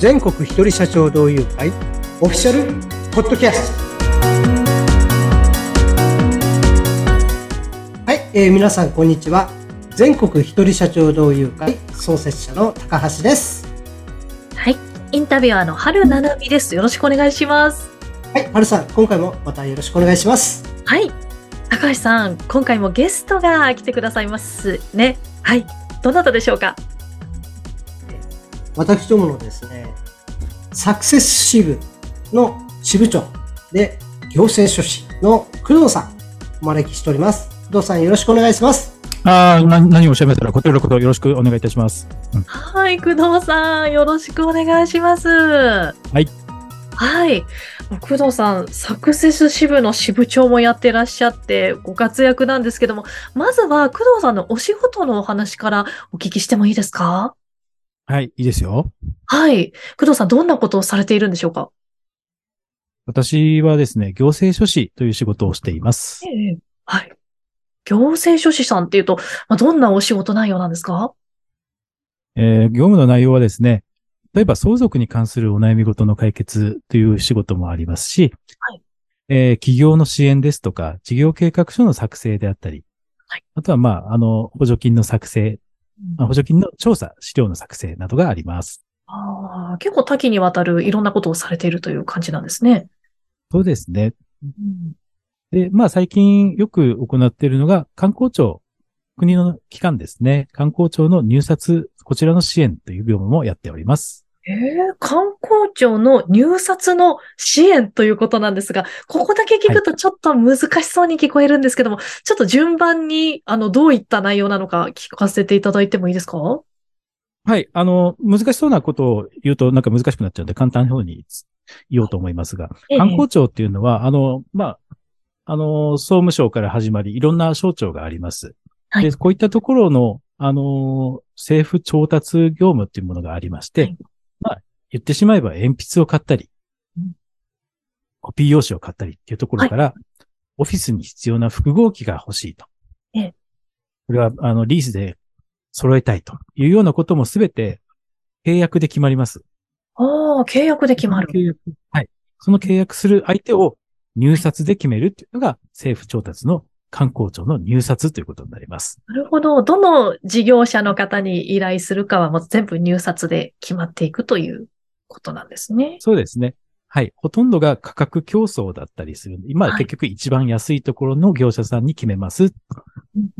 全国一人社長同友会オフィシャルポッドキャスト。はい、えー、皆さんこんにちは。全国一人社長同友会創設者の高橋です。はいインタビュアーの春七海です。よろしくお願いします。はい春さん今回もまたよろしくお願いします。はい高橋さん今回もゲストが来てくださいますね。はいどなたでしょうか？私どものですね、サクセス支部の支部長で行政書士の工藤さんお招きしております。工藤さんよろしくお願いします。ああ、何をおっしゃいましたら、こちらのことよろしくお願いいたします。うん、はい、工藤さん、よろしくお願いします。はい。はい。工藤さん、サクセス支部の支部長もやってらっしゃって、ご活躍なんですけども、まずは工藤さんのお仕事のお話からお聞きしてもいいですか？はい、いいですよ。はい。工藤さん、どんなことをされているんでしょうか？私はですね、行政書士という仕事をしています。ええ、はい。行政書士さんっていうと、まあ、どんなお仕事内容なんですか？えー、業務の内容はですね、例えば相続に関するお悩み事の解決という仕事もありますし、はい。えー、企業の支援ですとか、事業計画書の作成であったり、はい。あとは、まあ、あの、補助金の作成まあ、補助金の調査、資料の作成などがあります。ああ、結構多岐にわたるいろんなことをされているという感じなんですね。そうですね。うん、で、まあ最近よく行っているのが観光庁、国の機関ですね。観光庁の入札、こちらの支援という業務もやっております。ええー、観光庁の入札の支援ということなんですが、ここだけ聞くとちょっと難しそうに聞こえるんですけども、はい、ちょっと順番に、あの、どういった内容なのか聞かせていただいてもいいですか？はい。あの、難しそうなことを言うとなんか難しくなっちゃうんで、簡単な方に言おうと思いますが、ええ、観光庁っていうのは、あの、まあ、あの、総務省から始まり、いろんな省庁があります。はい、で、こういったところの、あの、政府調達業務っていうものがありまして、はいまあ、言ってしまえば鉛筆を買ったり、コピー用紙を買ったりっていうところから、はい、オフィスに必要な複合機が欲しいと。ええ。これは、あの、リースで揃えたいというようなこともすべて契約で決まります。ああ、契約で決まる。契約。はい。その契約する相手を入札で決めるっていうのが政府調達の観光庁の入札ということになります。なるほど。どの事業者の方に依頼するかはもう全部入札で決まっていくということなんですね。そうですね。はい。ほとんどが価格競争だったりする。今、結局一番安いところの業者さんに決めます。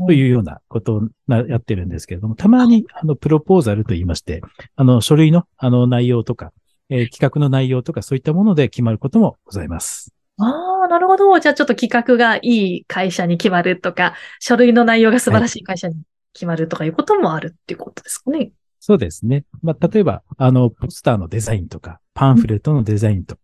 というようなことをやってるんですけれども、たまに、あの、プロポーザルと言いまして、あの、書類の、あの、内容とか、えー、企画の内容とか、そういったもので決まることもございます。ああ、なるほど。じゃあちょっと企画がいい会社に決まるとか、書類の内容が素晴らしい会社に決まるとかいうこともあるっていうことですかね。そうですね。まあ、例えば、あの、ポスターのデザインとか、パンフレットのデザインと、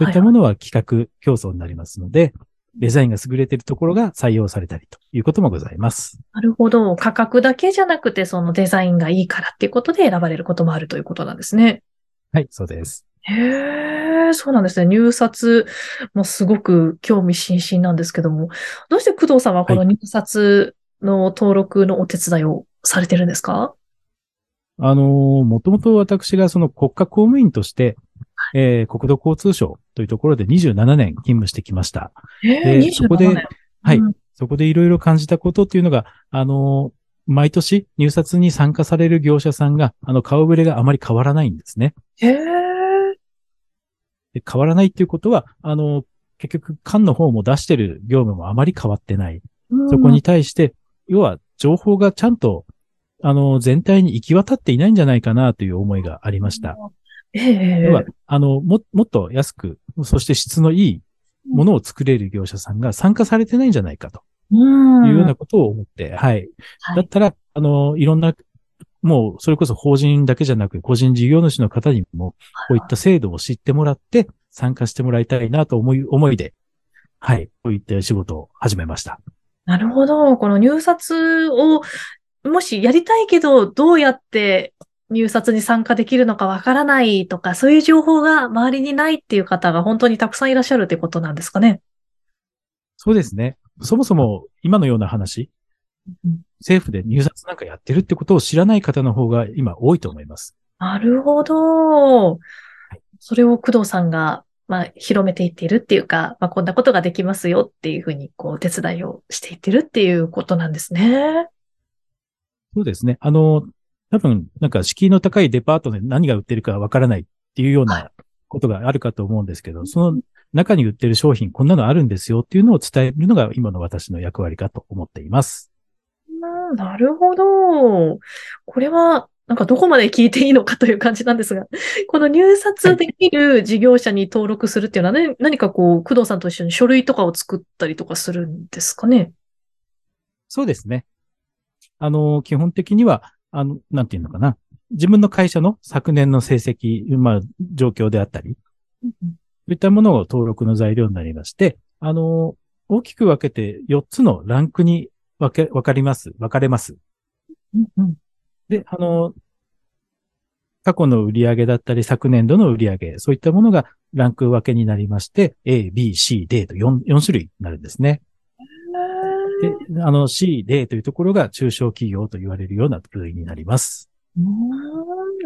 そういったものは企画競争になりますので、はいデザインが優れているところが採用されたりということもございます。なるほど。価格だけじゃなくて、そのデザインがいいからっていうことで選ばれることもあるということなんですね。はい、そうです。へえ、そうなんですね。入札もすごく興味津々なんですけども、どうして工藤さんはこの入札の登録のお手伝いをされてるんですか、はい、あの、もともと私がその国家公務員として、えー、国土交通省というところで27年勤務してきました。えー、そこで、はい、うん、そこでいろいろ感じたことっていうのが、あの、毎年入札に参加される業者さんが、あの、顔ぶれがあまり変わらないんですね。へーで変わらないっていうことは、あの、結局、官の方も出してる業務もあまり変わってない。そこに対して、要は情報がちゃんと、あの、全体に行き渡っていないんじゃないかなという思いがありました。ええ要は、あの、も、もっと安く、そして質のいいものを作れる業者さんが参加されてないんじゃないかと。いうようなことを思って、はい。だったら、あの、いろんなもうそれこそ法人だけじゃなく個人事業主の方にもこういった制度を知ってもらって参加してもらいたいなと思い、思いで、はい、こういった仕事を始めました。なるほど。この入札をもしやりたいけどどうやって入札に参加できるのかわからないとか、そういう情報が周りにないっていう方が本当にたくさんいらっしゃるってことなんですかね。そうですね。そもそも今のような話、政府で入札なんかやってるってことを知らない方の方が今多いと思います。なるほど。それを工藤さんが、まあ、広めていっているっていうか、まあ、こんなことができますよっていうふうに、こう、手伝いをしていってるっていうことなんですね。そうですね。あの、多分、なんか敷居の高いデパートで何が売ってるかわからないっていうようなことがあるかと思うんですけど、その中に売ってる商品、こんなのあるんですよっていうのを伝えるのが今の私の役割かと思っています。なるほど。これは、なんかどこまで聞いていいのかという感じなんですが、この入札できる事業者に登録するっていうのはね、何かこう、工藤さんと一緒に書類とかを作ったりとかするんですかね？そうですね。あの、基本的には、あの、なんていうのかな。自分の会社の昨年の成績、まあ、状況であったり、そういったものを登録の材料になりまして、あの、大きく分けて4つのランクに分け、分かります。分かれます。で、あの、過去の売上だったり、昨年度の売上そういったものがランク分けになりまして、A、B、C、D と 4, 4種類になるんですね。で、あの C、D というところが中小企業と言われるような部類になります。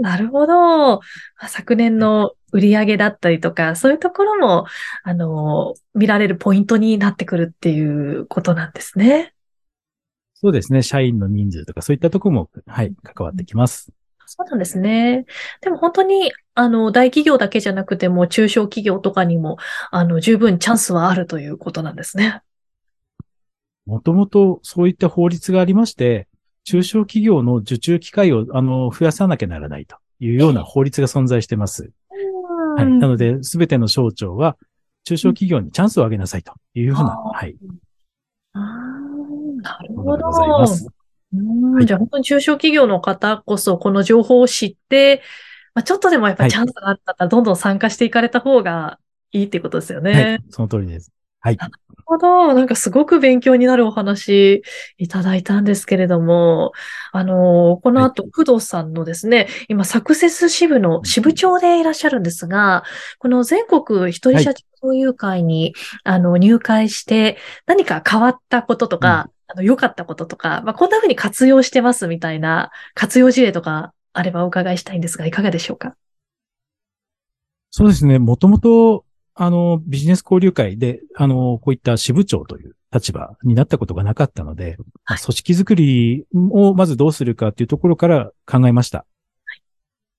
なるほど。昨年の売上だったりとか、そういうところも、あの、見られるポイントになってくるっていうことなんですね。そうですね。社員の人数とか、そういったところも、はい、関わってきます。そうなんですね。でも本当に、あの、大企業だけじゃなくても、中小企業とかにも、あの、十分チャンスはあるということなんですね。もともとそういった法律がありまして、中小企業の受注機会を、あの、増やさなきゃならないというような法律が存在してます。はい。なので、すべての省庁は、中小企業にチャンスをあげなさいというふうな、はい。あなるほど。じゃあ本当に中小企業の方こそこの情報を知って、まあ、ちょっとでもやっぱりチャンスがあったらどんどん参加していかれた方がいいってことですよね。はい、その通りです。はい。なるほど。なんかすごく勉強になるお話いただいたんですけれども、あの、この後、工藤さんのですね、今、サクセス支部の支部長でいらっしゃるんですが、この全国一人社長交友会に、はい、あの、入会して、何か変わったこととか、うん、あの、良かったこととか、まあ、こんな風に活用してますみたいな活用事例とかあればお伺いしたいんですが、いかがでしょうか？そうですね。もともと、あの、ビジネス交流会で、あの、こういった支部長という立場になったことがなかったので、はい、組織づくりをまずどうするかっていうところから考えました。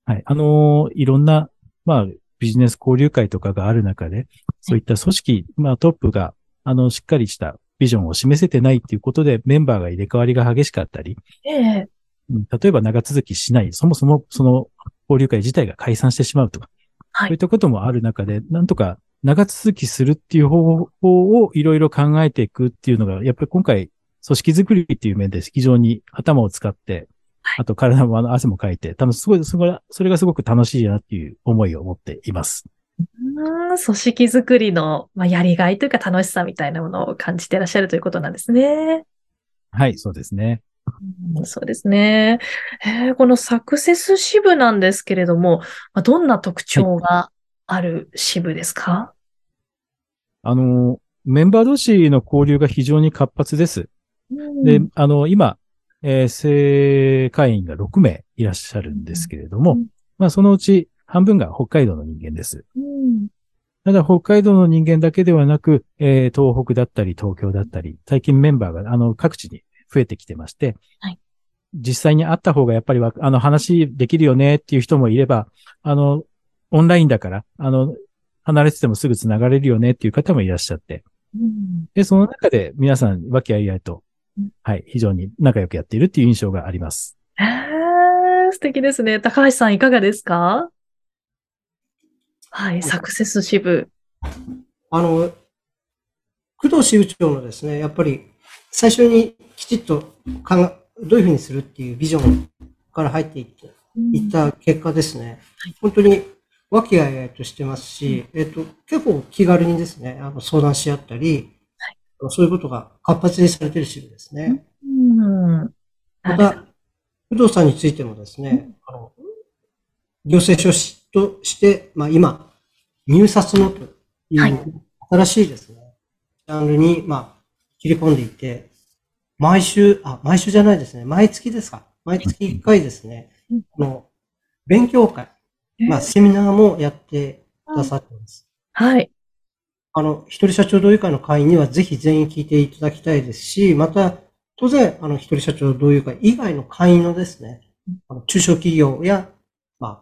はい。はい。あの、いろんな、まあ、ビジネス交流会とかがある中で、そういった組織、まあトップが、あの、しっかりしたビジョンを示せてないっていうことで、メンバーが入れ替わりが激しかったり、ええ例えば長続きしない、そもそもその交流会自体が解散してしまうとか、はい、そういったこともある中で、なんとか長続きするっていう方法をいろいろ考えていくっていうのが、やっぱり今回、組織づくりっていう面で非常に頭を使って、あと体もあの汗もかいて、多分すごい、それそれがすごく楽しいなっていう思いを持っています。組織づくりの、まあ、やりがいというか楽しさみたいなものを感じていらっしゃるということなんですね。はい、そうですね。うん、そうですね。えー、このサクセス支部なんですけれども、まあ、どんな特徴がある支部ですか、はい、あの、メンバー同士の交流が非常に活発です。うん、で、あの、今、えー、正会員が6名いらっしゃるんですけれども、うん、まあ、そのうち半分が北海道の人間です。うん、ただ、北海道の人間だけではなく、えー、東北だったり、東京だったり、最近メンバーが、あの、各地に増えてきてまして、はい、実際に会った方がやっぱりあの、話できるよねっていう人もいれば、あの、オンラインだから、あの、離れててもすぐ繋がれるよねっていう方もいらっしゃって、うん、で、その中で皆さん、和気あいあいと、はい、非常に仲良くやっているっていう印象があります。素敵ですね。高橋さんいかがですか？はい、サクセス支部。あの、工藤支部長のですね、やっぱり最初にきちっと考え、どういうふうにするっていうビジョンから入っていっていった結果ですね、本当に和気あいあいとしてますし、えっ、と、結構気軽にですね、あの相談し合ったり、そういうことが活発にされてる支部ですね。うん、また、工藤さんについてもですね、あの行政書士として、まあ、今、入札のという、新しいですね、ジャンルに、まあ、切り込んでいて、毎週、あ、毎週じゃないですね、毎月ですか。毎月1回ですね、この勉強会、まあ、セミナーもやってくださってます。はい。あの、一人社長同友会の会員にはぜひ全員聞いていただきたいですし、また、当然、あの、一人社長同友会以外の会員のですね、あの中小企業や、まあ、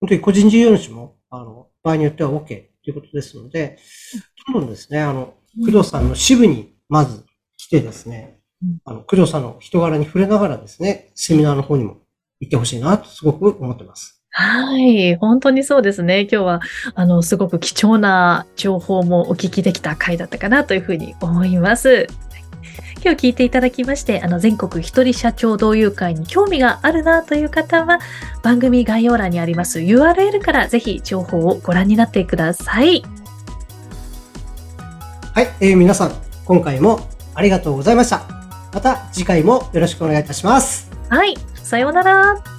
本当に個人事業主も、あの、場合によっては OK ということですので、どんどんですね、あの、工藤さんの支部にまず来てですね、あの、工藤さんの人柄に触れながらですね、セミナーの方にも行ってほしいなとすごく思ってます。はい。本当にそうですね。今日は、あの、すごく貴重な情報もお聞きできた回だったかなというふうに思います。今日聞いていただきまして、あの、全国一人社長同友会に興味があるなという方は、番組概要欄にあります URL からぜひ情報をご覧になってください。はい、えー、皆さん、今回もありがとうございました。また次回もよろしくお願いいたします。はい、さようなら。